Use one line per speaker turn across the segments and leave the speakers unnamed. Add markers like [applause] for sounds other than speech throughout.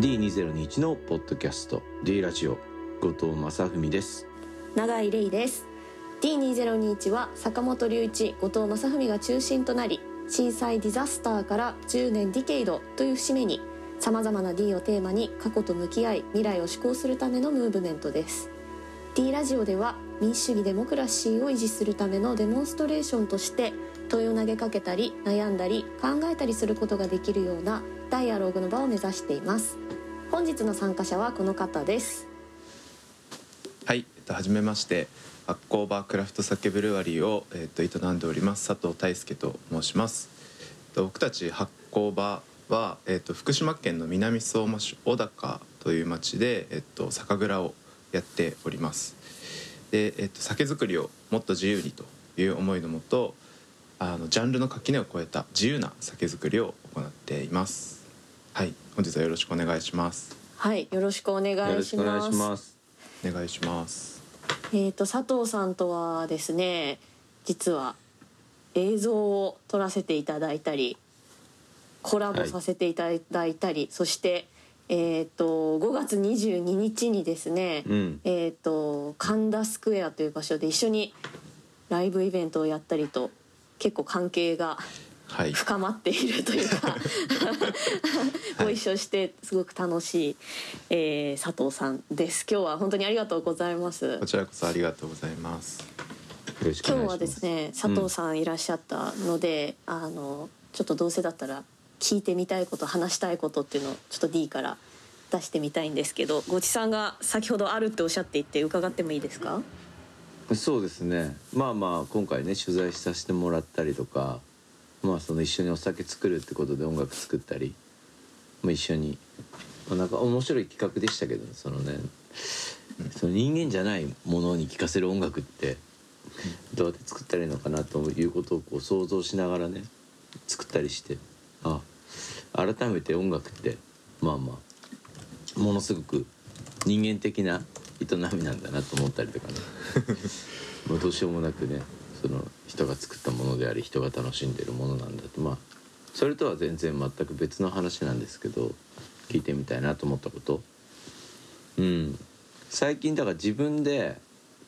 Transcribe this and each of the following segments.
D2021 のポッドキャスト D ラジオ後藤正文です。
永井玲です。D2021 は坂本龍一後藤正文が中心となり震災ディザスターから10年ディケイドという節目にさまざまな D をテーマに過去と向き合い未来を志向するためのムーブメントです。D ラジオでは民主主義デモクラシーを維持するためのデモンストレーションとして問いを投げかけたり悩んだり考えたりすることができるようなダイアログの場を目指しています。本日の参加者はこの方です。
はい、えっと、はじめまして発酵バークラフト酒ブルワリーを、えっと、営んでおります佐藤大輔と申します、えっと、僕たち発酵バーは、えっと、福島県の南相馬市小高という町で、えっと、酒蔵をやっております。で、えっと、酒造りをもっと自由にという思いのもとあのジャンルの垣根を越えた自由な酒造りを行っています。はい本日はよろしくお願いします。
はいよろしくお願いします。
お願いします。
お願いします。
えっ、と佐藤さんとはですね実は映像を撮らせていただいたりコラボさせていただいたり、そしてえっ、と5月22日にですね、
うん。
えっ、と神田スクエアという場所で一緒にライブイベントをやったりと結構関係が
はい
深まっているというか。ご一緒してすごく楽しい、えー佐藤さんです。今日は本当にありがとうございます。
こちらこそありがとうございます。
今日はですね佐藤さんいらっしゃったので、あのちょっとどうせだったら聞いてみたいこと話したいことっていうのをちょっと D から出してみたいんですけどごちさんが先ほどあるっておっしゃっていて伺ってもいいですか？
そうですね。まあまあ今回ね取材させてもらったりとかまあその一緒にお酒作るってことで音楽作ったり、まあ、一緒に、まあ、なんか面白い企画でしたけどそのねその人間じゃないものに聴かせる音楽ってどうやって作ったらいいのかなということをこう想像しながらね作ったりしてあ改めて音楽ってまあまあものすごく人間的な営みなんだなと思ったりとかね。[laughs] もうどうしようもなくねその人が作ったものであり人が楽しんでるものなんだと。まあそれとは全然全く別の話なんですけど聞いてみたいなと思ったこと。うん。最近だから自分で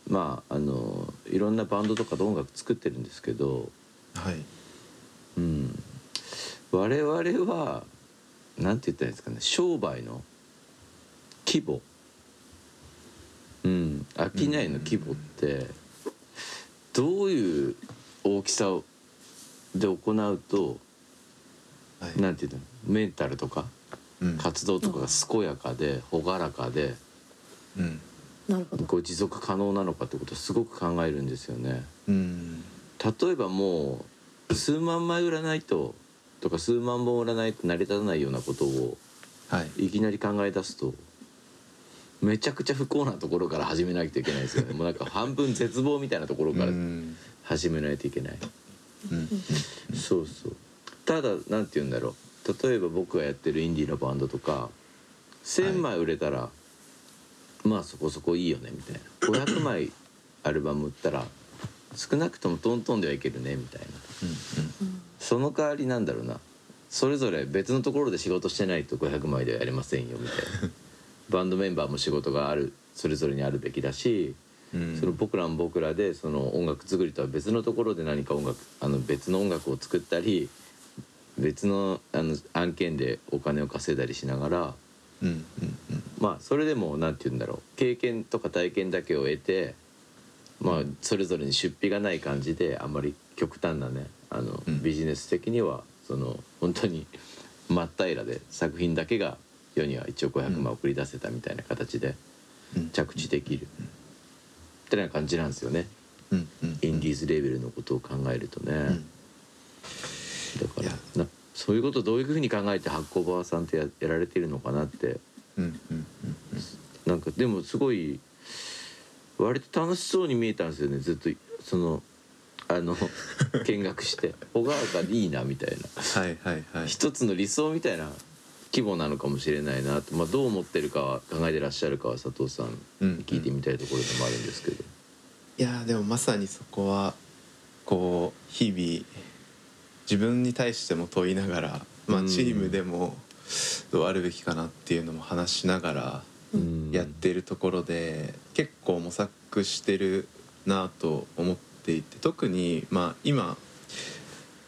まああのいろんなバンドとかで音楽作ってるんですけど
はい。
うん。我々はなんて言ったらいいんですかね商売の規模。うん。商いの規模ってどういう大きさをで行うと
はい。
なんていうの？メンタルとか
うん。
活動とかが健やかで朗らかで
うん。
なるほど。
こう持続可能なのかってことをすごく考えるんですよね。
うん。
例えばもう数万枚売らないととか数万本売らないと成り立たないようなことを
はい。
いきなり考え出すとめちゃくちゃ不幸なところから始めないといけないですよね。もうなんか半分絶望みたいなところから
うん。
始めないといけない、
うん。
そうそう。ただなんて言うんだろう。例えば僕がやってるインディーのバンドとか1,000枚売れたら、まあそこそこいいよねみたいな。500枚アルバム売ったら少なくともトントンではいけるねみたいな。その代わりなんだろうな。それぞれ別のところで仕事してないと500枚ではやれませんよみたいなバンドメンバーも仕事があるそれぞれにあるべきだし、
うん。
その僕らも僕らでその音楽作りとは別のところで何か音楽あの別の音楽を作ったり別のあの案件でお金を稼いだりしながら
うんうんうん。
まあそれでも何て言うんだろう。経験とか体験だけを得てまあそれぞれに出費がない感じであんまり極端なねあの、
うん。
ビジネス的にはその本当に真っ平らで作品だけが世には1億500万送り出せたみたいな形で
うん。
着地できる、ってな感じなんですよね。インディーズレベルのことを考えるとね、
うん。
だからなそういうことをどういうふうに考えて発酵バーさんってややられてるのかなって。なんかでもすごい割と楽しそうに見えたんですよね。ずっとそのあの [laughs] 見学して。朗らかでいいなみたいな。
はいはいはい。
一つの理想みたいな規模なのかもしれないなと、まあ、どう思ってるかは考えてらっしゃるかは佐藤さんに聞いてみたいところでもあるんですけど、
いやーでもまさにそこはこう日々自分に対しても問いながら、まあ、
うん。
チームでもどうあるべきかなっていうのも話しながら
うん。
やってるところで結構模索してるなと思っていて特にまあ今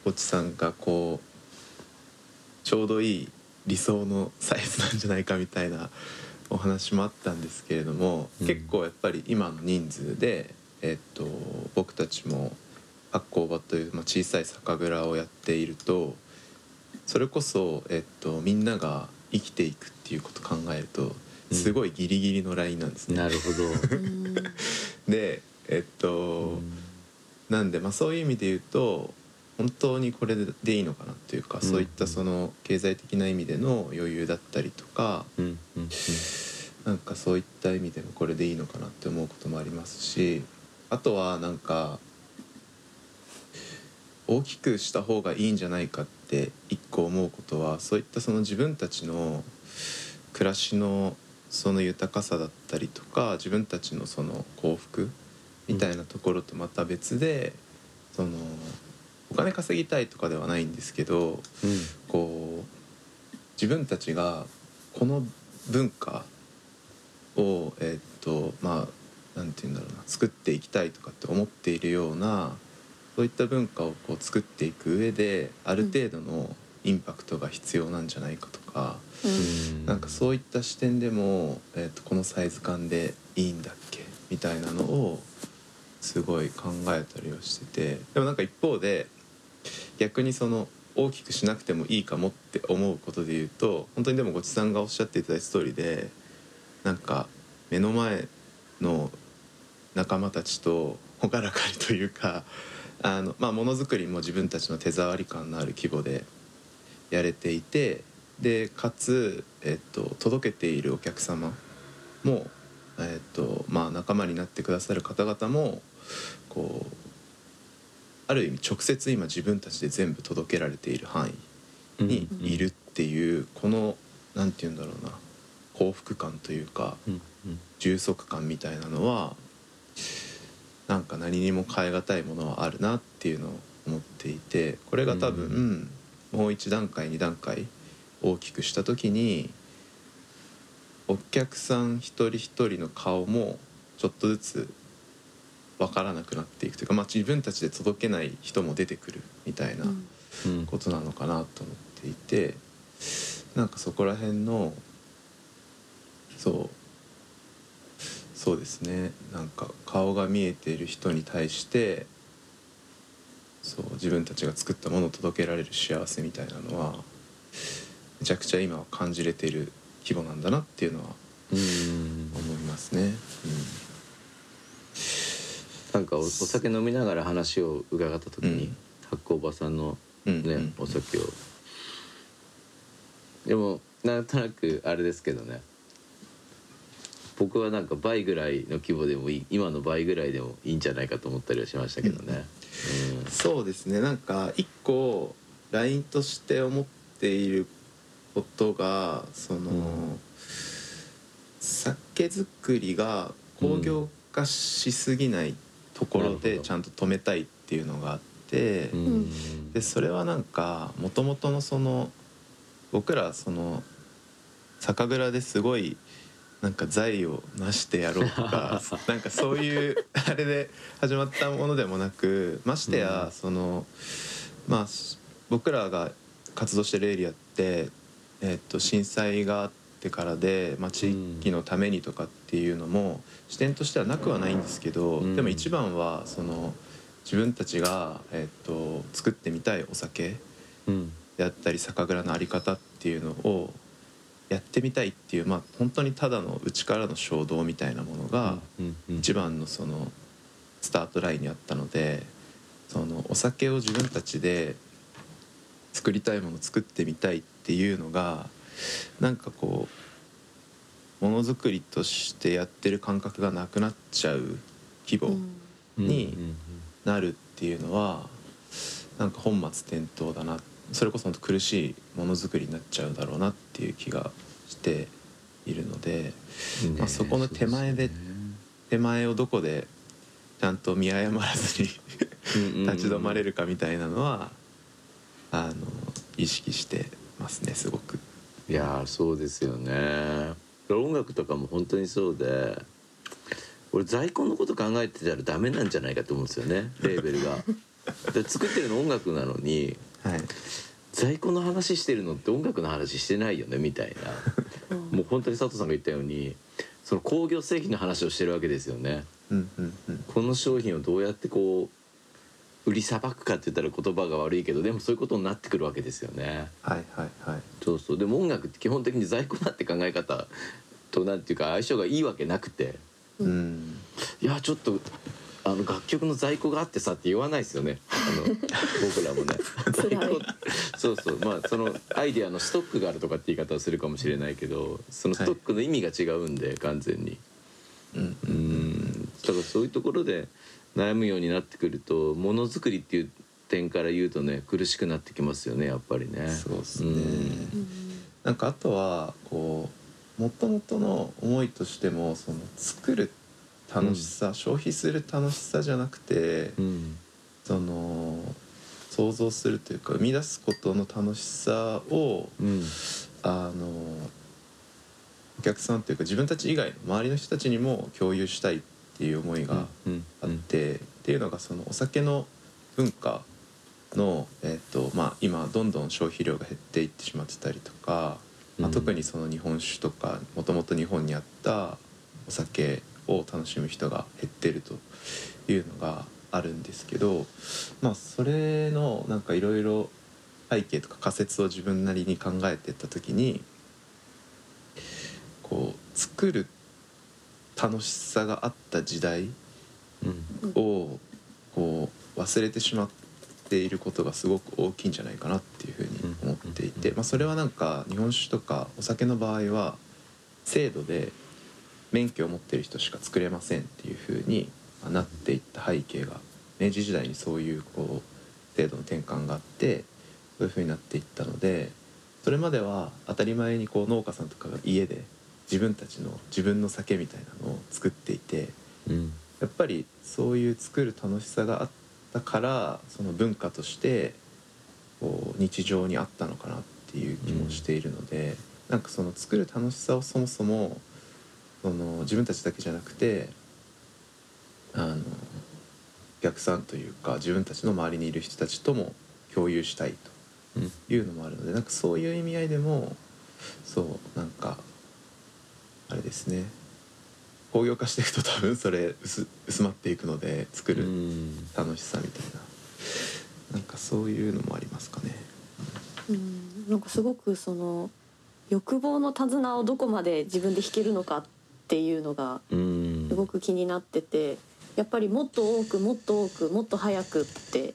こっちさんがこうちょうどいい理想のサイズなんじゃないかみたいなお話もあったんですけれども、
うん。
結構やっぱり今の人数で、えっと、僕たちも発酵場という、まあ、小さい酒蔵をやっているとそれこそ、えっと、みんなが生きていくっていうことを考えると
うん。
すごいギリギリのラインなんですね。
なるほど。
う [laughs] ん
でえっと、なんでまあそういう意味で言うと本当にこれでいいのかなっていうか、
うん。
そういったその経済的な意味での余裕だったりとか
うん。
なんかそういった意味でもこれでいいのかなって思うこともありますしあとはなんか大きくした方がいいんじゃないかって一個思うことはそういったその自分たちの暮らしのその豊かさだったりとか自分たちのその幸福みたいなところとまた別で、そのお金稼ぎたいとかではないんですけどこう自分たちがこの文化をえーっとまあなんて言うんだろうな作っていきたいとかって思っているようなそういった文化をこう作っていく上である程度のインパクトが必要なんじゃないかとか、
うん。
なんかそういった視点でも、えーっとこのサイズ感でいいんだっけみたいなのをすごい考えたりはしててでもなんか一方で逆にその大きくしなくてもいいかもって思うことで言うと本当にでもごちさんがおっしゃっていただいた通りでなんか目の前の仲間たちと朗らかにというか [laughs] あの、まあ、ものづくりも自分たちの手触り感のある規模でやれていてでかつ、えっと、届けているお客様も、えっとまあ、仲間になってくださる方々もこうある意味直接今自分たちで全部届けられている範囲にいるっていうこのなんて言うんだろうな幸福感というか充足感みたいなのはなんか何にも代え難いものはあるなっていうのを思っていてこれが多分、もう一段階二段階大きくした時にお客さん一人一人の顔もちょっとずつ分からなくなっていくというか、まあ、自分たちで届けない人も出てくるみたいな
うん。
ことなのかなと思っていてなんかそこら辺のそうそうですね。なんか顔が見えている人に対してそう自分たちが作ったものを届けられる幸せみたいなのはめちゃくちゃ今は感じれている規模なんだなっていうのは
うん。
思いますね。
なんかおお酒飲みながら話を伺った時に、
うん。
発酵場さんの
うん、
ね、
うん。
お酒を。でもなんとなくあれですけどね。僕はなんか倍ぐらいの規模でもいい今の倍ぐらいでもいいんじゃないかと思ったりはしましたけどね。
そうですね。なんか一個 LINE として思っていることがその、
うん。
酒造りが工業化しすぎないところでちゃんと止めたいっていうのがあって、でそれはなんかもともとのその僕らその酒蔵ですごいなんか財を成してやろうとか [laughs] なんかそういうあれで始まったものでもなくまして
うん。
やそのまあし僕らが活動してるエリアって、えっと震災があってからで、まあ、地域のためにとかっていうのも視点としてはなくはないんですけど、
うん。
でも一番はその自分たちが、えっと作ってみたいお酒
うん。
であったり酒蔵の在り方っていうのをやってみたいっていうまあ本当にただの内からの衝動みたいなものが一番のそのスタートラインにあったのでそのお酒を自分たちで作りたいものを作ってみたいっていうのがなんかこうものづくりとしてやってる感覚がなくなっちゃう規模になるっていうのはなんか本末転倒だな。それこそ本当苦しいものづくりになっちゃうだろうなっていう気がしているので
うん
まあそこの手前で手前をどこでちゃんと見誤らずに [laughs] 立ち止まれるかみたいなのはあの意識してますねすごく。
いやーそうですよね。音楽とかも本当にそうで俺在庫のこと考えてたらダメなんじゃないかと思うんですよね。[laughs] レーベルが。で作ってるの音楽なのに
はい。
在庫の話してるのって音楽の話してないよねみたいな。もう本当に佐藤さんが言ったようにその工業製品の話をしてるわけですよね。
うんうんうん。
この商品をどうやってこう売りさばくかって言ったら言葉が悪いけどでもそういうことになってくるわけですよね。
はいはいはい。
そうそう。でも音楽って基本的に在庫だって考え方となんていうか相性がいいわけなくて。
うん。
いやちょっとあの楽曲の在庫があってさって言わないですよね。あの [laughs] 僕らもね。在庫そうそう。まあそのアイデアのストックがあるとかって言い方をするかもしれないけどそのストックの意味が違うんで完全に。
うん。
うん。だからそういうところで悩むようになってくるとものづくりっていう点から言うとね苦しくなってきますよねやっぱりね。
そうですね。
うん。
なんかあとはこう元々の思いとしてもその作る楽しさ、消費する楽しさじゃなくて、
うん。
その想像するというか生み出すことの楽しさを
うん。
あのお客さんというか自分たち以外の周りの人たちにも共有したいっていう思いが
うん
あって、っていうのがそのお酒の文化の、えっとまあ、今どんどん消費量が減っていってしまってたりとか、まあ、
うん。
特にその日本酒とかもともと日本にあったお酒を楽しむ人が減ってるというのがあるんですけど、まあ、それのなんかいろいろ背景とか仮説を自分なりに考えていった時にこう作る楽しさがあった時代
うん。
をこう忘れてしまっていることがすごく大きいんじゃないかなっていうふうに思っていて、まあ、それはなんか日本酒とかお酒の場合は制度で免許を持ってる人しか作れませんっていうふうになっていった背景が明治時代にそういうこう制度の転換があってそういうふうになっていったのでそれまでは当たり前にこう農家さんとかが家で自分たちの自分の酒みたいなのを作っていて。
うん
やっぱりそういう作る楽しさがあったからその文化としてこう日常にあったのかなっていう気もしているので、なんかその作る楽しさをそもそもその自分たちだけじゃなくてあのお客さんというか自分たちの周りにいる人たちとも共有したい
うん
というのもあるのでなんかそういう意味合いでもそうなんかあれですね。工業化していくと多分それ薄薄まっていくので作
う
る
ん。
楽しさみたいな、なんかそういうのもありますかね。
うん。なんかすごくその欲望の手綱をどこまで自分で弾けるのかっていうのが
うん。
すごく気になっててやっぱりもっと多くもっと多くもっと早くって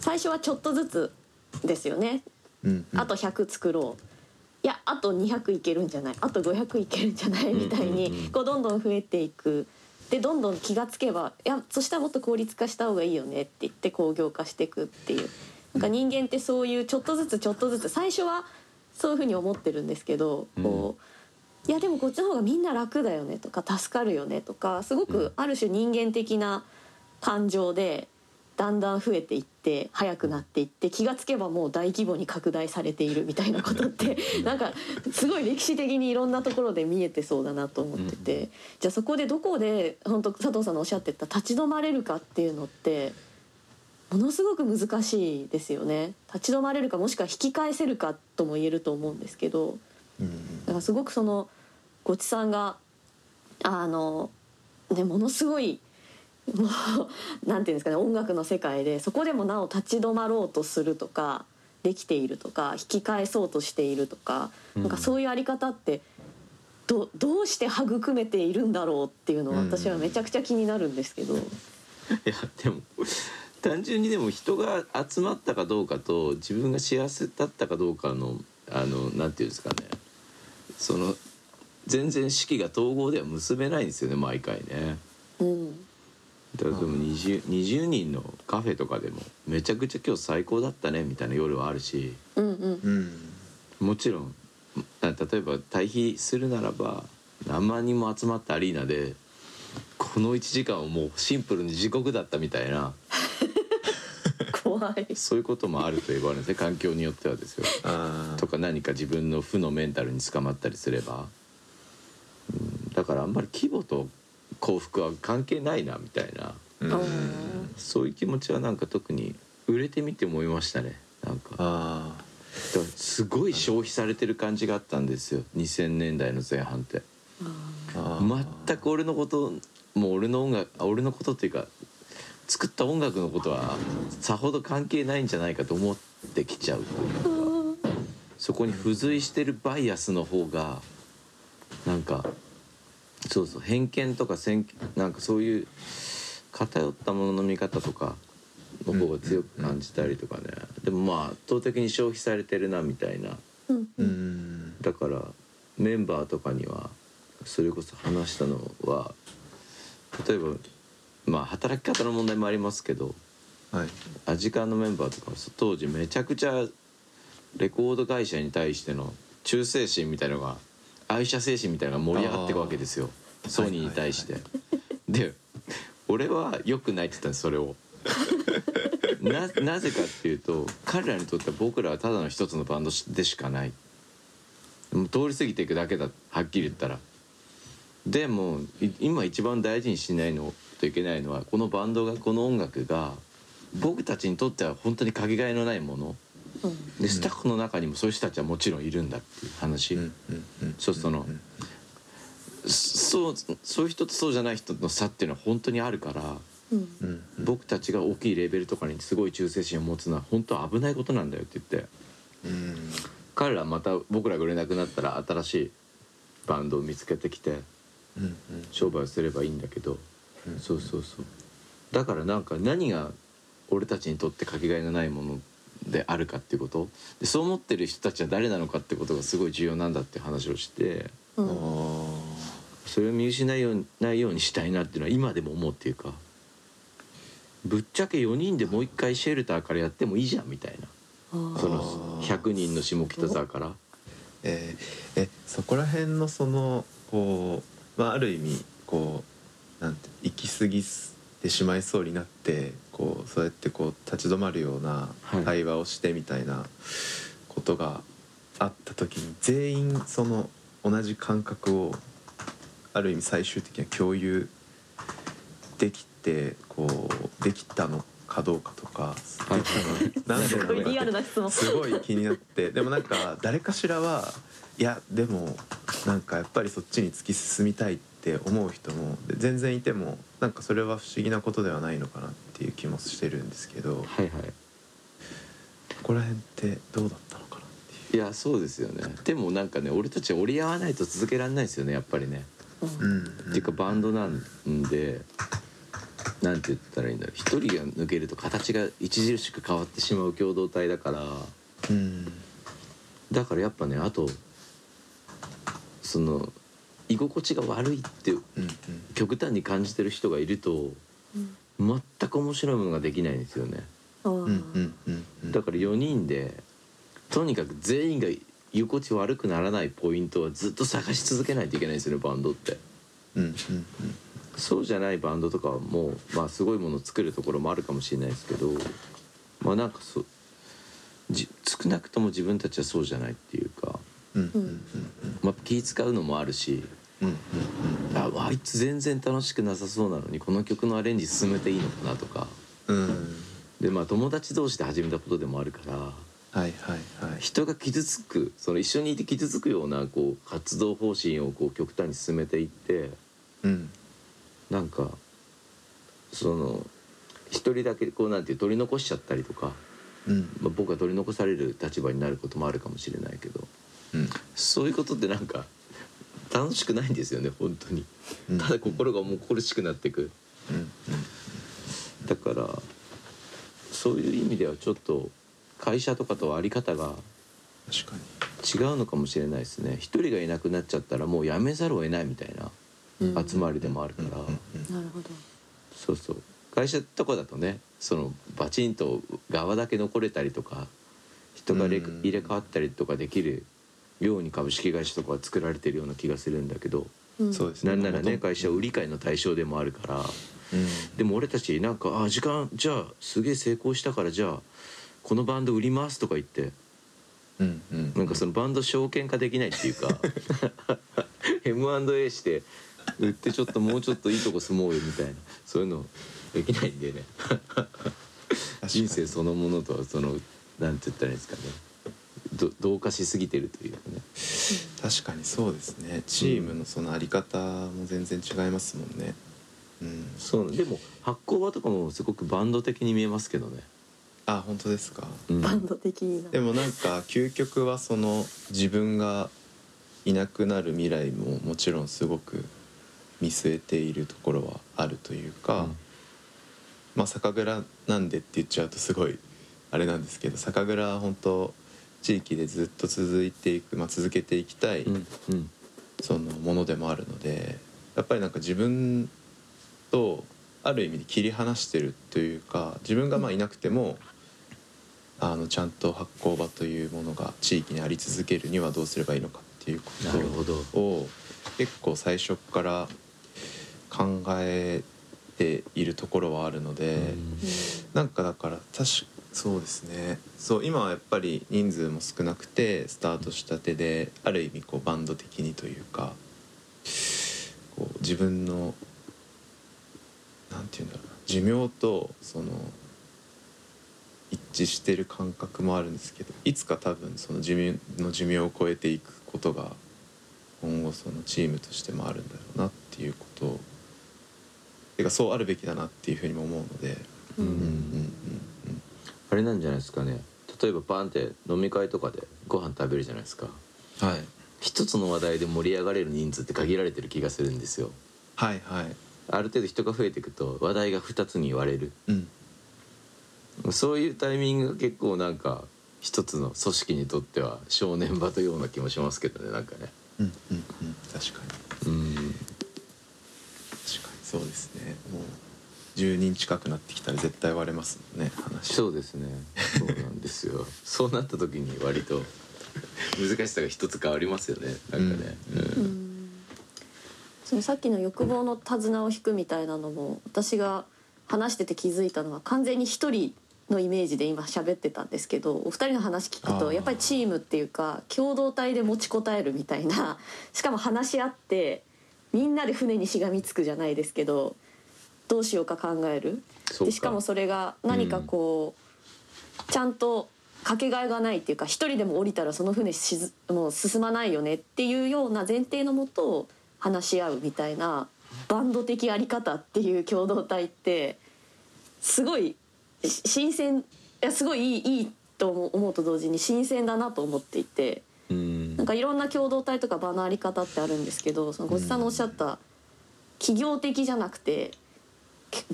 最初はちょっとずつですよね。
うんうん。
あと100作ろう。いやあと200いけるんじゃない？あと500いけるんじゃない？みたいにこうどんどん増えていく。でどんどん気がつけばいやそしたらもっと効率化した方がいいよねって言って工業化していくっていう。なんか人間ってそういうちょっとずつちょっとずつ最初はそういうふうに思ってるんですけどこういやでもこっちの方がみんな楽だよねとか助かるよねとかすごくある種人間的な感情でだんだん増えていって早くなっていって気がつけばもう大規模に拡大されているみたいなことって [laughs] なんかすごい歴史的にいろんなところで見えてそうだなと思っててじゃあそこでどこで本当佐藤さんのおっしゃってた立ち止まれるかっていうのってものすごく難しいですよね。立ち止まれるかもしくは引き返せるかとも言えると思うんですけど。
うん。
だからすごくそのごちさんがあのねものすごいもうなんていうんですかね音楽の世界でそこでもなお立ち止まろうとするとかできているとか引き返そうとしているとか、
うん
なんかそういうあり方ってどどうして育めているんだろうっていうのは私はめちゃくちゃ気になるんですけど。
いやでも単純にでも人が集まったかどうかと自分が幸せだったかどうかのあのなんていうんですかねその全然式が統合では結べないんですよね毎回ね。
うん
だからでも 20, 20人のカフェとかでもめちゃくちゃ今日最高だったねみたいな夜はあるし。
うんうん。
うん。
もちろんあ例えば対比するならば何万人も集まったアリーナでこの1時間はもうシンプルに地獄だったみたいな。[laughs]
怖い。
そういうこともあると言われるんですね環境によってはですよ。とか何か自分の負のメンタルに捕まったりすれば、うん、だからあんまり規模と幸福は関係ないなみたいな。
うん。
そういう気持ちはなんか特に売れてみて思いましたねなんか。すごい消費されてる感じがあったんですよ2000年代の前半って。全く俺のこともう俺の音楽あ俺のことっていうか作った音楽のことはさほど関係ないんじゃないかと思ってきちゃうというか。そこに付随してるバイアスの方がなんかそうそう偏見とか先なんかそういう偏ったものの見方とかの方が強く感じたりとかね。でもまあ圧倒的に消費されてるなみたいな。
うん。
う
うん。
ん
だからメンバーとかにはそれこそ話したのは例えばまあ働き方の問題もありますけど
はい。
アジカンのメンバーとかは当時めちゃくちゃレコード会社に対しての忠誠心みたいのが愛社精神みたいなのが盛り上がっていくわけですよ。ソニーに対して。で俺は良くないって言ったんですそれを。[laughs] ななぜかっていうと彼らにとっては僕らはただの一つのバンドでしかない。通り過ぎていくだけだはっきり言ったら。でもい今一番大事にしないのといけないのはこのバンドがこの音楽が僕たちにとっては本当にかけがえのないもの。
うん
でスタッフの中にもそういう人たちはもちろんいるんだっていう話、
うんうんうん
そうその
うん
そうそういう人とそうじゃない人の差っていうのは本当にあるから僕たちが大きいレベルとかにすごい忠誠心を持つのは本当は危ないことなんだよって言って。
うん。
彼らまた僕らが売れなくなったら新しいバンドを見つけてきて商売をすればいいんだけど、
うん。
そうそうそう。だからなんか何が俺たちにとってかけがえのないものであるかっていうこと？でそう思ってる人たちは誰なのかってことがすごい重要なんだって話をして
う
あ
ん
ー
それを見失いようないようにしたいなっていうのは今でも思うっていうか？ぶっちゃけ4人でもう一回シェルターからやってもいいじゃんみたいな。その100人の下北沢から。
えーえそこら辺のそのこう、まあ、ある意味こうなんて行き過ぎてしまいそうになってこうそうやってこう立ち止まるような
はい。
対話をしてみたいなことがあった時に全員その同じ感覚をある意味最終的には共有できてこうできたのかどうかとか
はい。
できたのなんでなのかって
すごいリアルな質問
すごい気になってでもなんか誰かしらはいやでもなんかやっぱりそっちに突き進みたいって思う人も全然いてもなんかそれは不思議なことではないのかなっていう気もしてるんですけど
はいはい。
ここら辺ってどうだったのかなってい
いやそうですよね。でもなんかね俺たちは折り合わないと続けられないですよねやっぱりね、
うん
う。うん。
っていうかバンドなんでなんて言ったらいいんだろう。一人が抜けると形が著しく変わってしまう共同体だから。
うん。
だからやっぱねあとその居心地が悪いって
うん
極端に感じてる人がいると
うん
全く面白いものができないんですよね。だから4人でとにかく全員が居心地悪くならないポイントはずっと探し続けないといけないんですよねバンドって。そうじゃないバンドとかはもうまあすごいものを作るところもあるかもしれないですけどまあなんかそうじ少なくとも自分たちはそうじゃないっていうか、まあ、気使うのもあるし
うん
ああいつ全然楽しくなさそうなのにこの曲のアレンジ進めていいのかなとか。
うん。うん
でまあ友達同士で始めたことでもあるから。
はいはいはい。
人が傷つくその一緒にいて傷つくようなこう活動方針をこう極端に進めていって
うん。
なんかその一人だけこうなんていう取り残しちゃったりとか、
うん。
まあ、僕は取り残される立場になることもあるかもしれないけど。
うん。
そういうことってなんか楽しくないんですよね本当に。
うん。
ただ心がもう苦しくなっていく。
うん
だからそういう意味ではちょっと会社とかとはあり方が
確かに。
違うのかもしれないですね。一人がいなくなっちゃったらもう辞めざるを得ないみたいな
うん。
集まりでもあるから、
うんうん
なるほど。
そうそう。会社とかだとねそのバチンと側だけ残れたりとか人が入れ替わったりとかできるように株式会社とかは作られてるような気がするんだけど
うん。
そうですね。
なんならね会社は売り買いの対象でもあるから。
うん。
でも俺たちなんかあ時間じゃあすげえ成功したからじゃあこのバンド売りますとか言って
うんうん。
なんかそのバンド証券化できないっていうか [laughs] M&A して売ってちょっともうちょっといいとこ住もうよみたいなそういうのできないんでね。人生そのものとはそのなんて言ったらいいんですかね。ど同化しすぎてるというかね。
確かにそうですね。チームのそのあり方も全然違いますもんね。うん。
そうでも発酵場とかもすごくバンド的に見えますけどね、
あ本当ですか？
うん。
バンド的にな
でもなんか究極はその自分がいなくなる未来ももちろんすごく見据えているところはあるというか、
うん。
まあ酒蔵なんでって言っちゃうとすごいあれなんですけど酒蔵は本当地域でずっと続いていく、まあ、続けていきたい、そのものでもあるのでやっぱりなんか自分とある意味で切り離してるというか自分がまあいなくてもあのちゃんと発酵場というものが地域にあり続けるにはどうすればいいのかっていうことを結構最初から考えているところはあるので。
うん
なんかだから確かそうですねそう今はやっぱり人数も少なくてスタートしたてである意味こうバンド的にというかこう自分のなんて言うんだろうな寿命とその一致してる感覚もあるんですけどいつか多分その寿命の寿命を超えていくことが今後そのチームとしてもあるんだろうなっていうことをてかそうあるべきだなっていうふうにも思うので。
う
うんうん
ん
あれなんじゃないですかね。例えばパンって飲み会とかでご飯食べるじゃないですか。
うんはい。
一つの話題で盛り上がれる人数って限られてる気がするんですよ。
はいはい。
ある程度人が増えていくと話題が2つに割れる。
うん。
そういうタイミングが結構なんか一つの組織にとっては正念場というような気もしますけどねなんかね。
うんうんうん。確かに。
うん。
確かにそうですね。もう10人近くなってきたら絶対割れますもんね話。
そうですね。そうなんですよ。[laughs] そうなった時に割と難しさが一つ変わりますよねなんかね、
うん
そのさっきの欲望の手綱を引くみたいなのも私が話してて気づいたのは完全に一人のイメージで今喋ってたんですけどお二人の話聞くとやっぱりチームっていうか共同体で持ちこたえるみたいなしかも話し合ってみんなで船にしがみつくじゃないですけどどうしようか考える？でしかもそれが何かこう、ちゃんとかけがえがないっていうか一人でも降りたらその船しずもう進まないよねっていうような前提のもとを話し合うみたいなバンド的あり方っていう共同体ってすごいし新鮮いやすごいいいいいと思うと同時に新鮮だなと思っていて。
うん。
なんかいろんな共同体とか場のあり方ってあるんですけどそのごちさんのおっしゃった企業的じゃなくてけ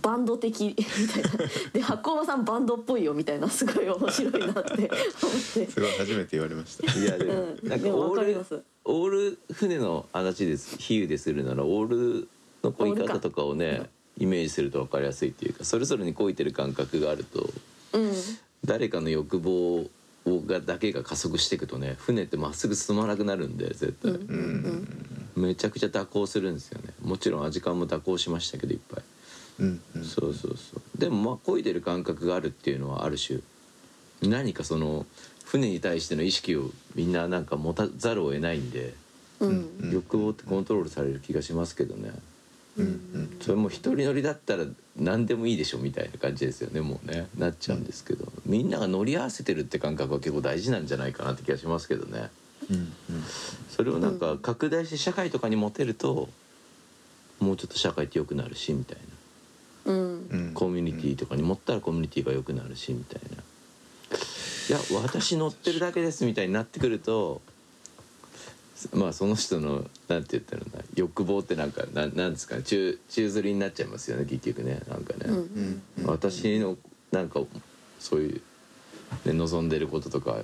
バンド的 [laughs] みたいな。で発酵場さんバンドっぽいよみたいなすごい面白いなって思って。
すごい初めて言われました。
いやでも、
うん。
なんかオール
わかります。
オール船の話です。比喩です。るならオールの漕ぎ方とかをねイメージすると分かりやすいっていうかそれぞれに漕いてる感覚があると
うん。
誰かの欲望をがだけが加速していくとね船ってまっすぐ進まなくなるんで絶対、
うん。うん。
めちゃくちゃ蛇行するんですよね。もちろんアジカンも蛇行しましたけどいっぱい、
うんうん。
そうそうそう。でもまあ漕いでる感覚があるっていうのはある種何かその船に対しての意識をみんななんか持たざるを得ないんで、
うん。
うん
欲望ってコントロールされる気がしますけどね。
うん
うん。
それも一人乗りだったら何でもいいでしょみたいな感じですよねもうね。なっちゃうんですけど、みんなが乗り合わせてるって感覚は結構大事なんじゃないかなって気がしますけどね。
うんうん。
それをなんか拡大して社会とかに持てるともうちょっと社会って良くなるしみたいな
うん。
うん
コミュニティとかに持ったらコミュニティが良くなるしみたいな。いや私乗ってるだけですみたいになってくるとまあその人のなんて言ったら欲望ってなんかなんなんですかね宙宙吊りになっちゃいますよね結局ね。なんかね、
うん。
うん。うん。
私のなんかそういう、ね、望んでることとか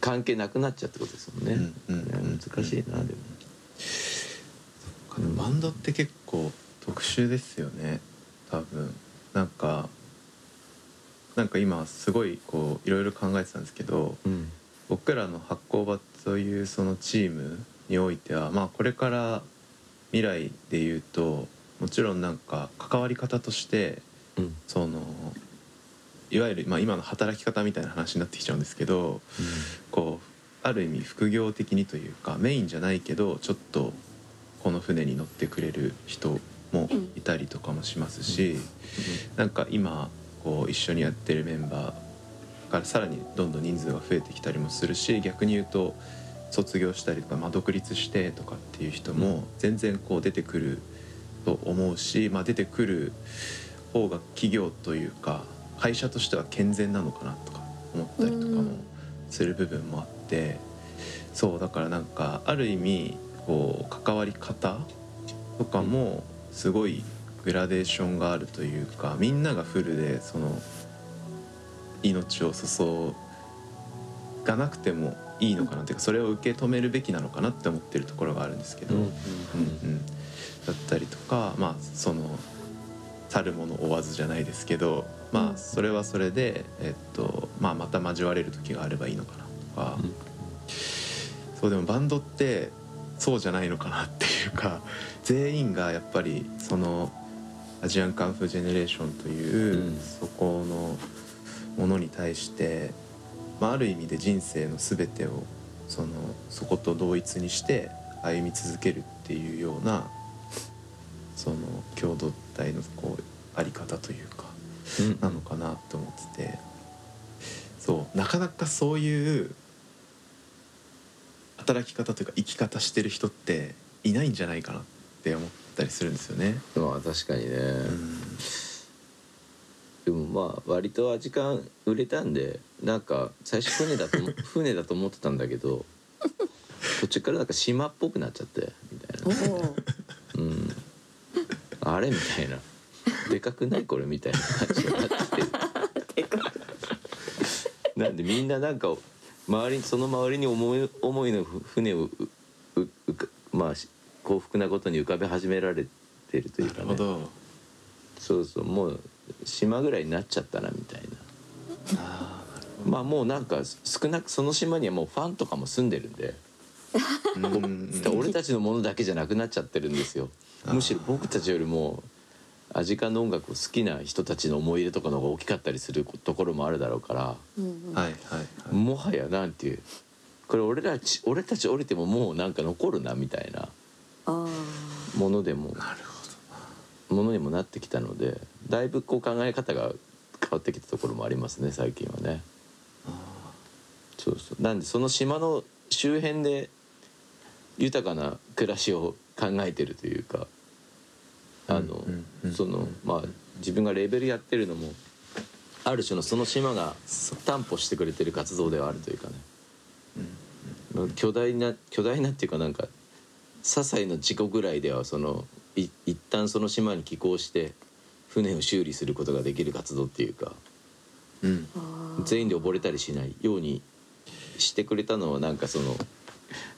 関係なくなっちゃうってことですもんね、
うん。うん。
難しいなでも。
バンドって結構特殊ですよね多分なんかなんか今すごいこういろいろ考えてたんですけど
うん。
僕らの発酵場というそのチームにおいてはまあこれから未来で言うともちろんなんか関わり方として
うん。
そのいわゆる、まあ、今の働き方みたいな話になってきちゃうんですけどこうある意味副業的にというかメインじゃないけどちょっとこの船に乗ってくれる人もいたりとかもしますし、なんか今こう一緒にやってるメンバーからさらにどんどん人数が増えてきたりもするし逆に言うと卒業したりとか、まあ、独立してとかっていう人も全然こう出てくると思うし、まあ、出てくる方が企業というか会社としては健全なのかなとか思ったりとかもする部分もあってそうだからなんかある意味こう関わり方とかもすごいグラデーションがあるというかみんながフルでその命を注がなくてもいいのかなっていうかそれを受け止めるべきなのかなって思ってるところがあるんですけど、
うん
うんうん。だったりとかまあその去るもの追わずじゃないですけどまあそれはそれで、えっとまあ、また交われる時があればいいのかなとか、
うん。
そうでもバンドってそうじゃないのかなっていうか [laughs] 全員がやっぱりそのアジアンカンフージェネレーションという、
うん。
そこのものに対して、まあ、ある意味で人生の全てをそのそこと同一にして歩み続けるっていうようなその共同体のこうあり方というか
うん。
なのかなと思ってて。そうなかなかそういう働き方というか生き方してる人っていないんじゃないかなって思ったりするんですよね。
まあ確かにね、
うん。
でもまあ割と時間売れたんでなんか最初船だと [laughs] 船だと思ってたんだけど途中からなんか島っぽくなっちゃってみたい
お
な。
お
うん。あれ？みたいな。でかくない？これ？みたいな感じになって。[laughs] きてなんでみんななんか周りその周りに思い思いの船をうううかまあし幸福なことに浮かべ始められてるという
な
かね。そうそうもう島ぐらいになっちゃったなみたいな。
あ
まあもうなんか少なくその島にはもうファンとかも住んでるんで。
ーうん。
俺たちのものだけじゃなくなっちゃってるんですよ。むしろ僕たちよりもアジカンの音楽を好きな人たちの思い入れとかの方が大きかったりするところもあるだろうから
うんうん
はいはいはい。
もはやなんていうこれ俺らち俺たち降りてももうなんか残るなみたいな
あ
ものでも
なる
ものにもなってきたのでだいぶこう考え方が変わってきたところもありますね最近はね。
ほど。
そうそうなんでその島の周辺で豊かな暮らしを考えてるというかあの、
うんうんうん。
そのまあ自分がレーベルやってるのもある種のその島が担保してくれてる活動ではあるというかね、巨大な巨大なっていうかなんか些細な事故ぐらいではそのい一旦その島に寄港して船を修理することができる活動っていうか
うん。
全員で溺れたりしないようにしてくれたのはなんかその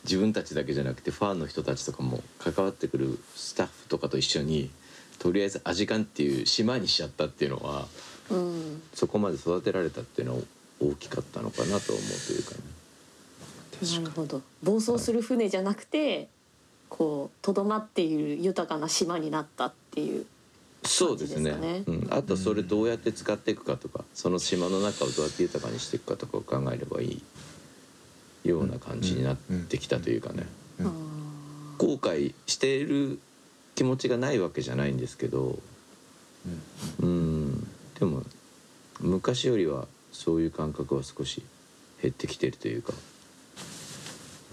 自分たちだけじゃなくてファンの人たちとかも関わってくるスタッフとかと一緒にとりあえずアジカンっていう島にしちゃったっていうのは
うん。
そこまで育てられたっていうのは大きかったのかなと思うというかね。
なるほど暴走する船じゃなくてこうとどまっている豊かな島になったっていう
そうですね。うん、あとそれどうやって使っていくかとかその島の中をどうやって豊かにしていくかとかを考えればいいような感じになってきたというかね。後悔している気持ちがないわけじゃないんですけどうん。でも昔よりはそういう感覚は少し減ってきてるというか。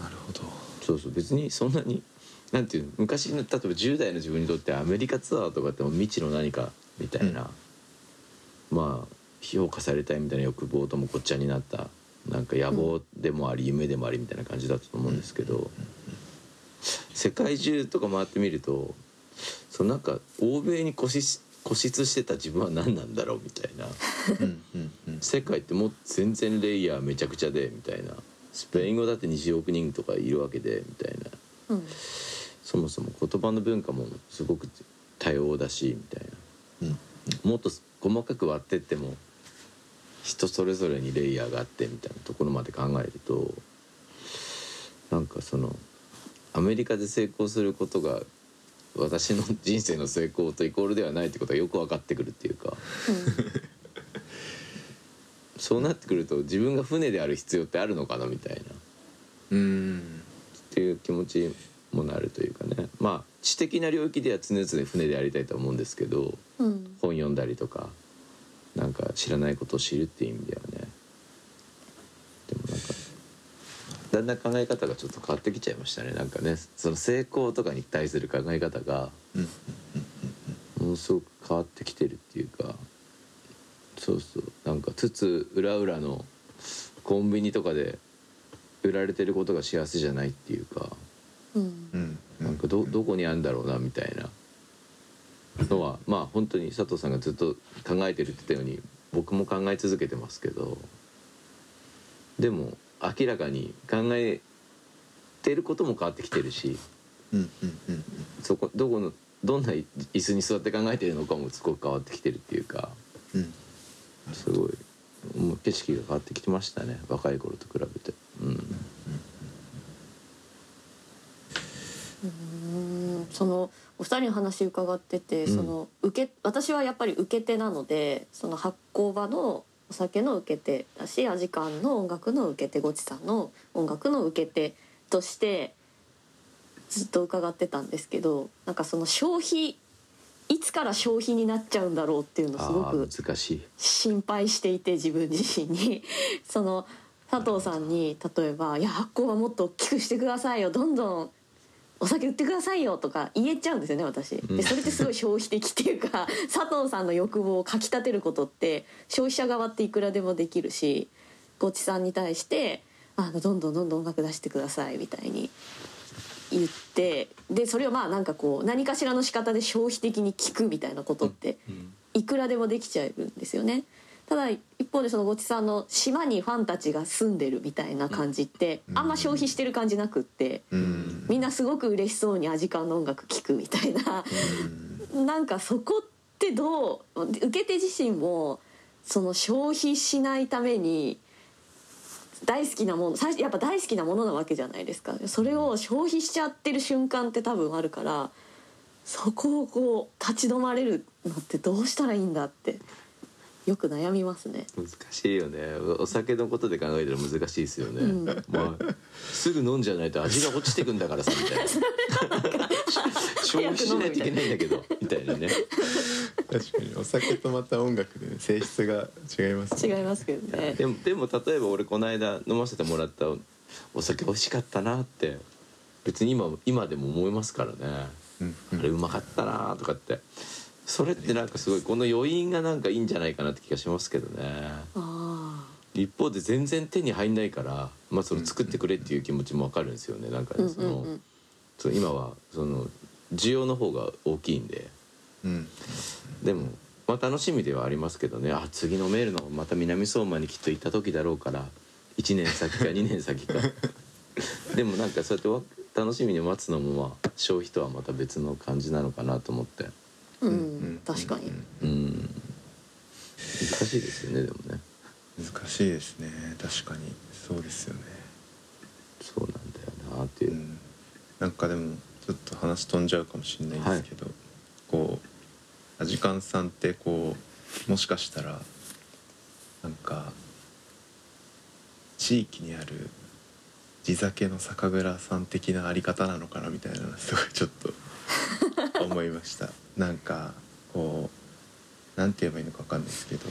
なるほど。
そうそう。別にそんなになんていうの昔の例えば10代の自分にとってアメリカツアーとかって未知の何かみたいな、まあ評価されたいみたいな欲望ともごっちゃになったなんか野望でもあり夢でもありみたいな感じだったと思うんですけど、世界中とか回ってみるとそのなんか欧米に固執固執してた自分は何なんだろうみたいな。世界ってもう全然レイヤーめちゃくちゃでみたいな。スペイン語だって20億人とかいるわけでみたいな。
うん。
そもそも言葉の文化もすごく多様だしみたい
うん
なもっと細かく割ってっても人それぞれにレイヤーがあってみたいなところまで考えるとなんかそのアメリカで成功することが私の人生の成功とイコールではないってことがよく分かってくるっていうかそうなってくると自分が船である必要ってあるのかなみたいな。っ
うん
ていう気持ちもなるというかね。まあ知的な領域では常々船でありたいと思うんですけど
うんうん。
本読んだりとかなんか知らないことを知るっていう意味ではね。でもなんかだんだん考え方がちょっと変わってきちゃいましたね。なんかねその成功とかに対する考え方が
うん。
ものすごく変わってきてるっていうかそうそう。なんかつつ裏裏のコンビニとかで売られてることが幸せじゃないっていうか
うん。
うん。
なんかどどこにあるんだろうなみたいなのはまあ本当に佐藤さんがずっと考えてるって言ったように僕も考え続けてますけどでも明らかに考えてることも変わってきてるし
うんうんうんうん
そこどこのどんな椅子に座って考えてるのかもすごく変わってきてるっていうか
うん
すごいもう景色が変わってきてましたね若い頃と比べて。うん
うんそのお二人の話伺ってて、
うん
その受け私はやっぱり受け手なのでその発酵場のお酒の受け手だしアジカンの音楽の受け手ごちさんの音楽の受け手としてずっと伺ってたんですけどなんかその消費いつから消費になっちゃうんだろうっていうのをすご
あ
く。心配していて自分自身にその佐藤さんに例えば「いや発酵はもっと大きくしてくださいよどんどんお酒売ってくださいよ」とか言えちゃうんですよね私。
うん
でそれってすごい消費的っていうか [laughs] 佐藤さんの欲望をかきたてることって消費者側っていくらでもできるしごちさんに対してあのどんどんどんどん音楽出してくださいみたいに言ってでそれをまあなんかこう何かしらの仕方で消費的に聞くみたいなことっていくらでもできちゃうんですよね。ただ一方でそのごちさんの島にファンたちが住んでるみたいな感じってあんま消費してる感じなくって
うん。
みんなすごく嬉しそうにアジカンの音楽聴くみたいな。なんかそこってどう受け手自身もその消費しないために大好きなもの最初やっぱ大好きなものなわけじゃないですか。それを消費しちゃってる瞬間って多分あるからそこをこう立ち止まれるのってどうしたらいいんだってよく悩みますね。
難しいよね。お酒のことで考えたら難しいですよね、
うん。
まあ、すぐ飲んじゃないと味が落ちてくんだからさみたいな。消費しないといけないんだけどみたいなね。
確かにお酒とまた音楽で、ね、性質が違いますね。
違いますけどね。
でもでも例えば俺この間飲ませてもらったお酒美味しかったなって別に今今でも思いますからね、
うんうん。
あれうまかったなとかってそれってなんかすごいこの余韻がなんかいいんじゃないかなって気がしますけどね。
あ
一方で全然手に入んないから、まあ、その作ってくれっていう気持ちもわかるんですよね。なんかその。その今はその需要の方が大きいんで。
うん。
でも、まあ、楽しみではありますけどね。あ次のメールのまた南相馬にきっと行った時だろうから1年先か [laughs] 2年先か。でもなんかそうやってわ楽しみに待つのもまあ消費とはまた別の感じなのかなと思って
うん、確かに。
うん難しいですよねでもね
難しいですね確かにそうですよね
そうなんだよなっていうう、
んなんかでもちょっと話飛んじゃうかもしれないんですけど、こうアジカンさんってこうもしかしたらなんか地域にある地酒の酒蔵さん的なあり方なのかなみたいなすごいちょっと思いました。なんかこうなんて言えばいいのか分かんないですけど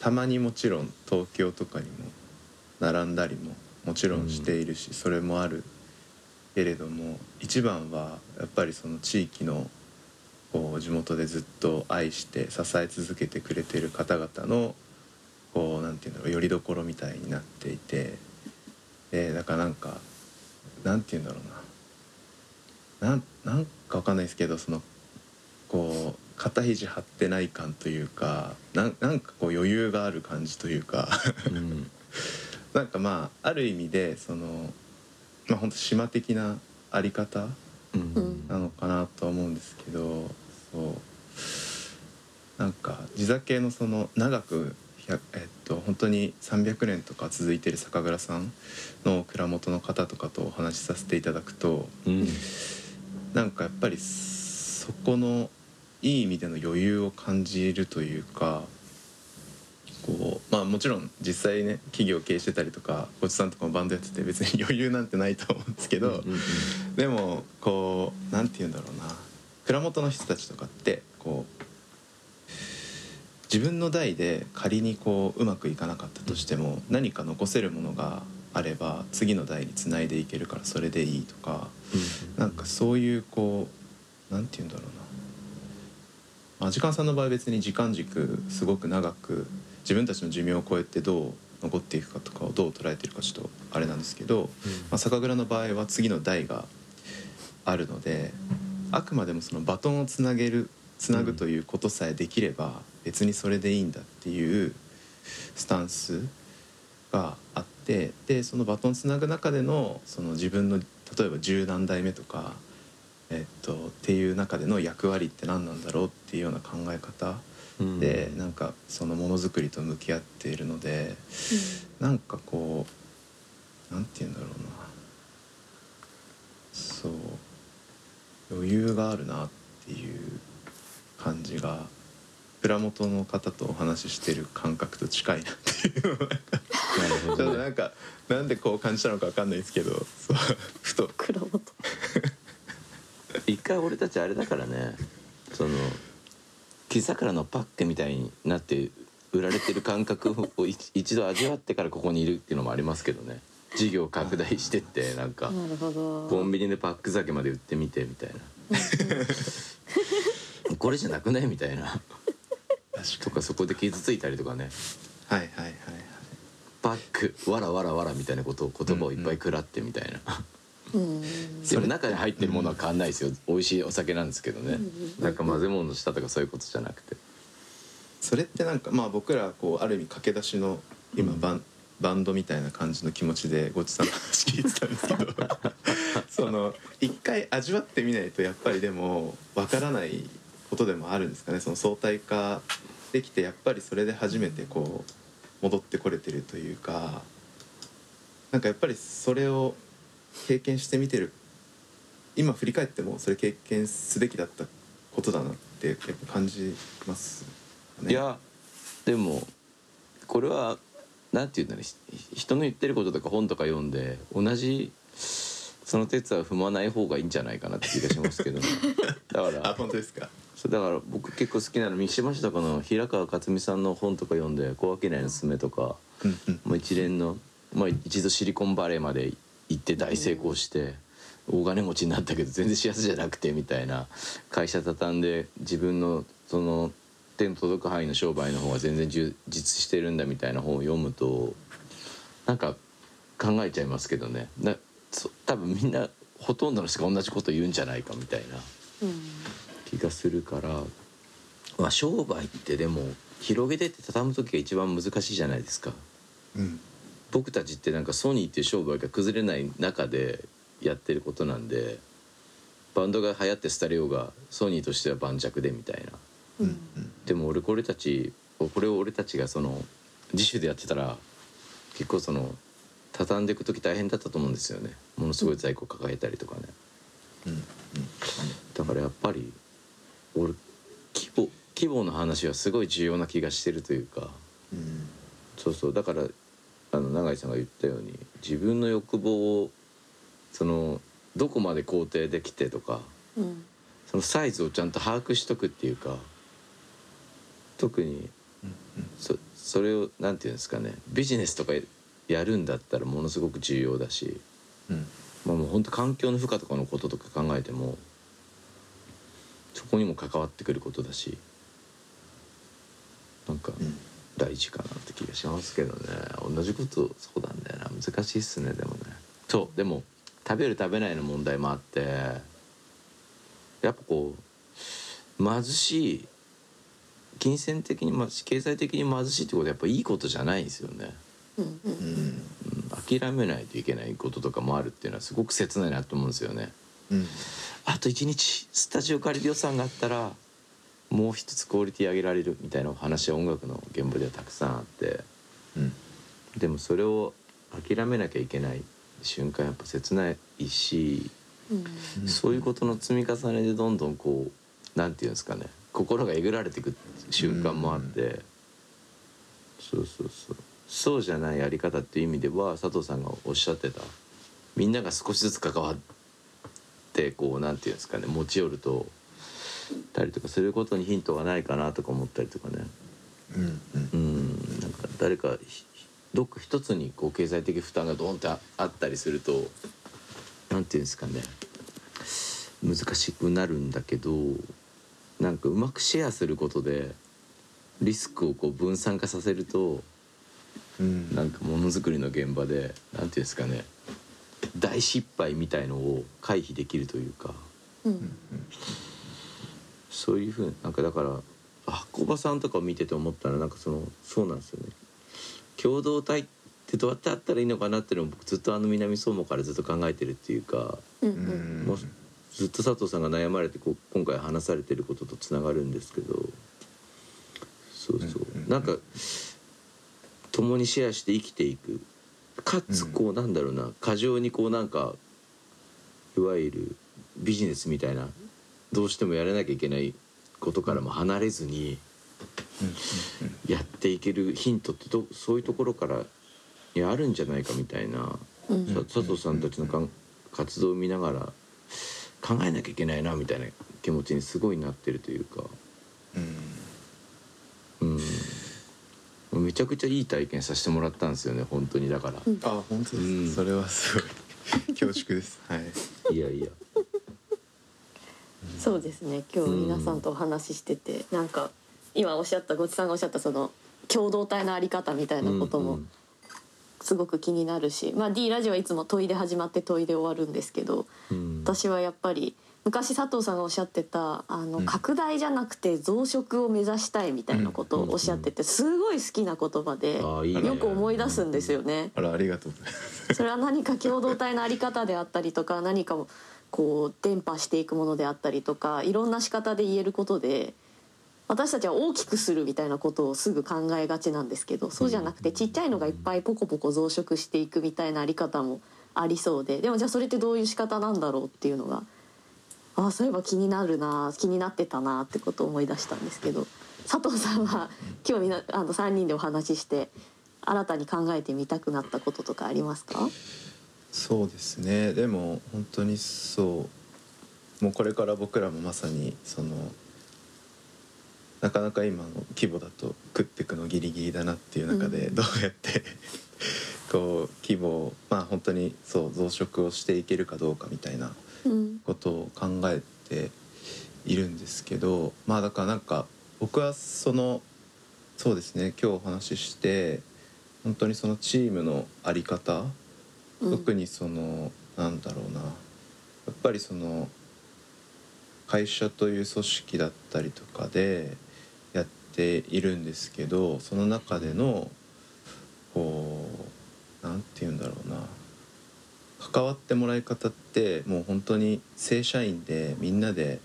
たまにもちろん東京とかにも並んだりももちろんしているし、それもある。けれども一番はやっぱりその地域のこう地元でずっと愛して支え続けてくれている方々のこうなんていうんだろうよりどころみたいになっていてでだからなんかなんていうんだろうななんなんかわかんないですけどそのこう肩肘張ってない感というかなんなんかこう余裕がある感じというか
うん。[laughs]
なんかまあある意味でそのまあ本当島的なあり方なのかなとは思うんですけどそう。なんか地酒のその長く100えっと本当に300年とか続いてる酒蔵さんの蔵元の方とかとお話しさせていただくと
うん
なんかやっぱりそこのいい意味での余裕を感じるというかこうまあもちろん実際ね企業経営してたりとかごちさんとかもバンドやってて別に余裕なんてないと思うんですけど、
うんうん。
でもこうなんて言うんだろうな。蔵元の人たちとかってこう自分の代で仮にこううまくいかなかったとしても何か残せるものがあれば次の代につないでいけるからそれでいいとかなんかそういうこうなんて言うんだろうな。まあ時間さんの場合は別に時間軸すごく長く自分たちの寿命を超えてどう残っていくかとかをどう捉えてるかちょっとあれなんですけど、まあ、酒蔵の場合は次の代があるのであくまでもそのバトンをつなげるつなぐということさえできれば別にそれでいいんだっていうスタンスがあってでそのバトンつなぐ中でのその自分の例えば十何代目とか、えっと、っていう中での役割って何なんだろうっていうような考え方
うん。
でなんかそのものづくりと向き合っているのでなんかこうなんて言うんだろうな。そう余裕があるなっていう感じが蔵元の方とお話ししてる感覚と近いなっていうちょっとなんかなんでこう感じたのかわかんないですけどそうふと。
蔵元 [laughs]
一回俺たちあれだからねその木桜のパックみたいになって売られてる感覚を一一度味わってからここにいるっていうのもありますけどね。事業拡大してってなんか
なるほど。
コンビニでパック酒まで売ってみてみたいな。これじゃなくない？みたいな。とかそこで傷ついたりとかね。
はいはいはいはい
パックわらわらわらみたいなことを言葉をいっぱい食らってみたいな、
うん。
でも中に入ってるものは変わんないですよ、美味しいお酒なんですけどね、なんか混ぜ物したとかそういうことじゃなくて。
それってなんかまあ僕らこうある意味駆け出しの今バン,、バンドみたいな感じの気持ちでごちさんの話聞いてたんですけど。[laughs] その一回味わってみないとやっぱりでもわからないことでもあるんですかね。その相対化できてやっぱりそれで初めてこう戻ってこれてるというかなんかやっぱりそれを経験してみてる今振り返ってもそれ経験すべきだったことだなってやっぱ感じますね。
いやでもこれはなんて言うんだろう人の言ってることとか本とか読んで同じその鉄は踏まない方がいいんじゃないかなって気がしますけどね。[laughs] だか
あ
ら
本当ですか？
そうだから僕結構好きなの三島市とかの平川克美さんの本とか読んで「小商いのすすめ」とかもう一連の、まあ、一度シリコンバレーまで行って大成功して大金持ちになったけど全然幸せじゃなくてみたいな会社畳んで自分のその手の届く範囲の商売の方が全然充実してるんだみたいな本を読むとなんか考えちゃいますけどね多分みんなほとんどの人が同じこと言うんじゃないかみたいな気がするから、まあ、商売ってでも広げてって畳む時が一番難しいじゃないですか。
うん。
僕たちってなんかソニーっていう商売が崩れない中でやってることなんでバンドが流行って廃れようがソニーとしては盤石でみたいな。
うん。
でも俺これたちこれを俺たちがその自主でやってたら結構その畳んでいく時大変だったと思うんですよね。ものすごい在庫抱えたりとかね。
うん。
だからやっぱり俺規模規模の話はすごい重要な気がしてるというか。
うん。
そうそう。だからあの永井さんが言ったように自分の欲望をそのどこまで肯定できてとか
うん。
そのサイズをちゃんと把握しとくっていうか特にそそれをなんていうんですかねビジネスとかやるんだったらものすごく重要だし、
うん。
まあ、もう本当環境の負荷とかのこととか考えてもそこにも関わってくることだしなんか
うん。
大事かなって気がしますけどね。同じことそうなんだよな難しいっすねでもね。そう。でも食べる食べないの問題もあってやっぱこう貧しい金銭的に、ま、経済的に貧しいってことはやっぱいいことじゃないんですよね、諦めないといけないこととかもあるっていうのはすごく切ないなと思うんですよね。
うん。
あと一日スタジオ借りる予算があったらもう一つクオリティ上げられるみたいな話は音楽の現場ではたくさんあって
うん。
でもそれを諦めなきゃいけない瞬間やっぱ切ないし
うん。
そういうことの積み重ねでどんどんこうなんていうんですかね心がえぐられていく瞬間もあって、そうそうそうそうじゃないやり方っていう意味では佐藤さんがおっしゃってた。みんなが少しずつ関わってこうなんていうんですかね持ち寄るとたりとかすることにヒントがないかなとか思ったりとかね。
うんうん。
うんなんか誰かひどっか一つにこう経済的負担がドーンってああったりするとなんていうんですかね難しくなるんだけどなんかうまくシェアすることでリスクをこう分散化させると
うん。
なんかものづくりの現場でなんていうんですかね大失敗みたいのを回避できるというか。
うん。
そういうふうなんかだから発酵場さんとかを見てて思ったらなんかそのそうなんですよね。共同体ってどうやってあったらいいのかなっていうのを僕ずっとあの南相馬からずっと考えてるっていうか
うん
もうずっと佐藤さんが悩まれてこう今回話されてることとつながるんですけど。そうそう。
うんうん。
なんか共にシェアして生きていく。かつこうなんだろうな。過剰にこうなんかいわゆるビジネスみたいなどうしてもやらなきゃいけないことからも離れずにやっていけるヒントってどそういうところからにあるんじゃないかみたいな、
うん。
さ佐藤さんたちのかん活動を見ながら考えなきゃいけないなみたいな気持ちにすごいなってるというか、うん、めちゃくちゃいい体験させてもらったんですよね本当に。だから。
うん。
あ本当です、
うん。
それはすごい恐縮です。はい
いやいや。
そうですね。今日皆さんとお話ししてて、なんか今おっしゃったごちさんがおっしゃったその共同体のあり方みたいなことも
うん。うん
すごく気になるし、まあ D ラジオはいつも問いで始まって問いで終わるんですけど
うん。
私はやっぱり昔佐藤さんがおっしゃってたあの、
うん。
拡大じゃなくて増殖を目指したいみたいなことをおっしゃっててすごい好きな言葉でよく思い出すんですよね。
あらありがとう。[laughs]
それは何か共同体のあり方であったりとか何かをこう伝播していくものであったりとかいろんな仕方で言えることで私たちは大きくするみたいなことをすぐ考えがちなんですけどそうじゃなくてちっちゃいのがいっぱいポコポコ増殖していくみたいなあり方もありそうででもじゃあそれってどういう仕方なんだろうっていうのがああそういえば気になるな気になってたなってことを思い出したんですけど。佐藤さんは今日みなあの3人でお話しして新たに考えてみたくなったこととかありますか？
そうですね。でも本当にそう。もうこれから僕らもまさにそのなかなか今の規模だと食ってくのギリギリだなっていう中で
うん。
どうやってこう規模をまあ本当にそう増殖をしていけるかどうかみたいな
うん
ことを考えているんですけどまあだからなんか僕はそのそうですね今日お話しして本当にそのチームの在り方
うん。
特にそのなんだろうなやっぱりその会社という組織だったりとかでやっているんですけどその中でのこうなんて言うんだろうな関わってもらい方ってもう本当に正社員でみんなで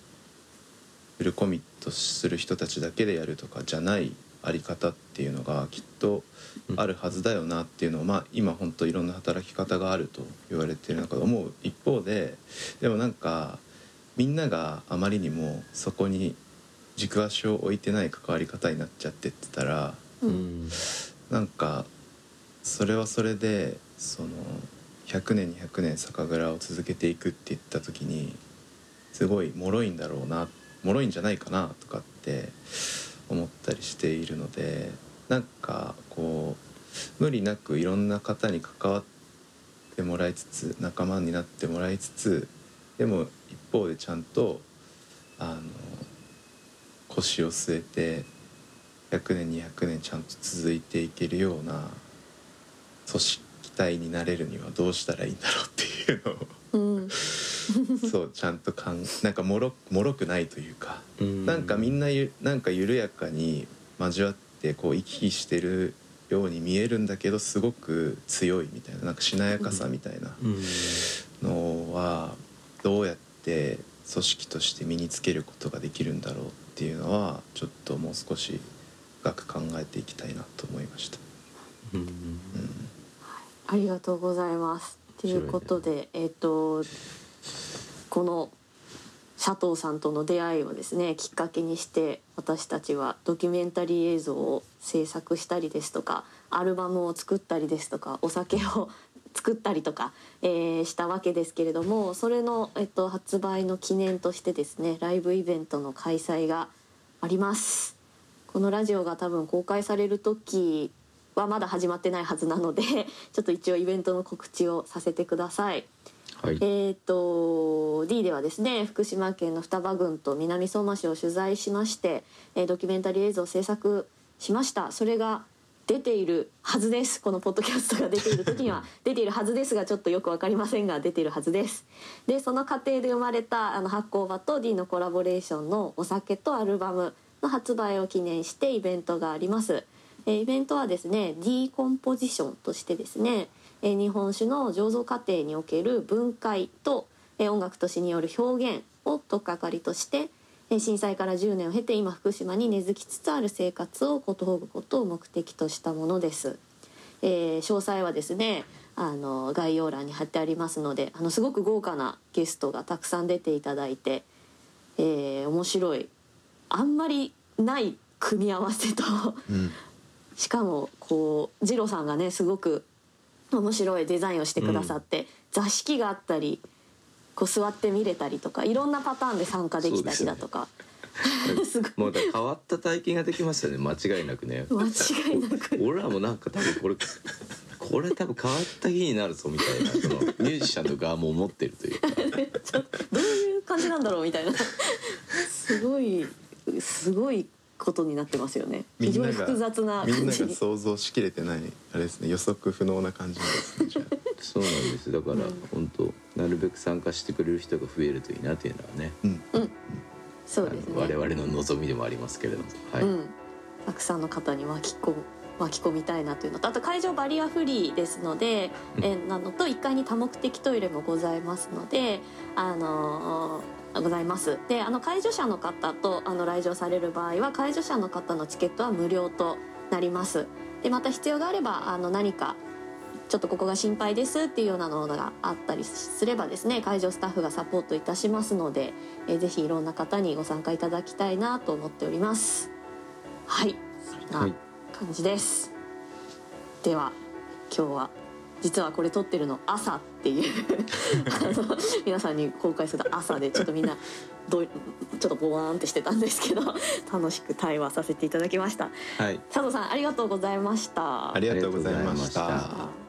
フルコミットする人たちだけでやるとかじゃないあり方っていうのがきっとあるはずだよなっていうのを、まあ、今本当いろんな働き方があると言われている中で思う一方ででもなんかみんながあまりにもそこに軸足を置いてない関わり方になっちゃってってたら
う
うんん。
なんかそれはそれでその100年200年酒蔵を続けていくって言った時にすごい脆いんだろうな脆いんじゃないかなとかって思ったりしているのでなんかこう無理なくいろんな方に関わってもらいつつ仲間になってもらいつつでも一方でちゃんとあの腰を据えて100年200年ちゃんと続いていけるような組織体になれるにはどうしたらいいんだろうっていうのを
うん。
そうちゃんとかんなんかもろもろくないというか、
うん。
なんかみんなゆなんか緩やかに交わってこう行き来してるように見えるんだけどすごく強いみたいななんかしなやかさみたいな
うん。
のはどうやって組織として身につけることができるんだろうっていうのはちょっともう少し深く考えていきたいなと思いました。
うん。
うん
ありがとうございます。ということで、えっ、とこの佐藤さんとの出会いをですねきっかけにして私たちはドキュメンタリー映像を制作したりですとかアルバムを作ったりですとかお酒を [laughs] 作ったりとか、えーしたわけですけれどもそれの、えっと、発売の記念としてですねライブイベントの開催があります。このラジオが多分公開される時はまだ始まってないはずなので [laughs] ちょっと一応イベントの告知をさせてください。
はい。
えー、と D ではですね福島県の双葉郡と南相馬市を取材しまして、えードキュメンタリー映像を制作しました。それが出ているはずです。このポッドキャストが出ている時には [laughs] 出ているはずですがちょっとよくわかりませんが出ているはずです。でその過程で生まれたあの発酵場と D のコラボレーションのお酒とアルバムの発売を記念してイベントがありますえーイベントはですね D コンポジションとしてですね、えー日本酒の醸造過程における分解と、えー音楽と詩による表現を取っかかりとして、えー震災から10年を経て今福島に根付きつつある生活をことほぐことを目的としたものです。えー詳細はですねあの概要欄に貼ってありますのであのすごく豪華なゲストがたくさん出ていただいて、えー面白いあんまりない組み合わせと
うん
しかもこう二郎さんがねすごく面白いデザインをしてくださって、座敷があったりこう座って見れたりとかいろんなパターンで参加できたりだとか。[laughs] すごい。
もう変わった体験ができますよね。間違いなくね。[laughs]
間違いなく。
俺らもなんか多分これこれ多分変わった日になるぞみたいなそのミュージシャンの側も思ってるというか。[laughs]
どういう感じなんだろうみたいな。すごいすごいことになってますよね。非常に複雑な
みんなが想像しきれてないあれですね予測不能な感じですね [laughs]
そうなんです。だから本当なるべく参加してくれる人が増えるといいなっていうのはね。
うん。
そうですね。
我々の望みでもありますけれども。はい、
うん、たくさんの方に巻き込む巻き込みたいなというのとあと会場バリアフリーですので、えーなのと1階に多目的トイレもございますのであのーございます。であの介助者の方とあの来場される場合は介助者の方のチケットは無料となります。でまた必要があればあの何かちょっとここが心配ですっていうようなのがあったりすればですね会場スタッフがサポートいたしますので、えーぜひいろんな方にご参加いただきたいなと思っております。はい。そん
は
ない。感じです、では今日は実はこれ撮ってるの朝っていう。あの皆さんに公開する朝でちょっとみんなどうちょっとボワーンってしてたんですけど楽しく対話させていただきました。
はい。
佐藤さんありがとうございました。
ありがとうございました。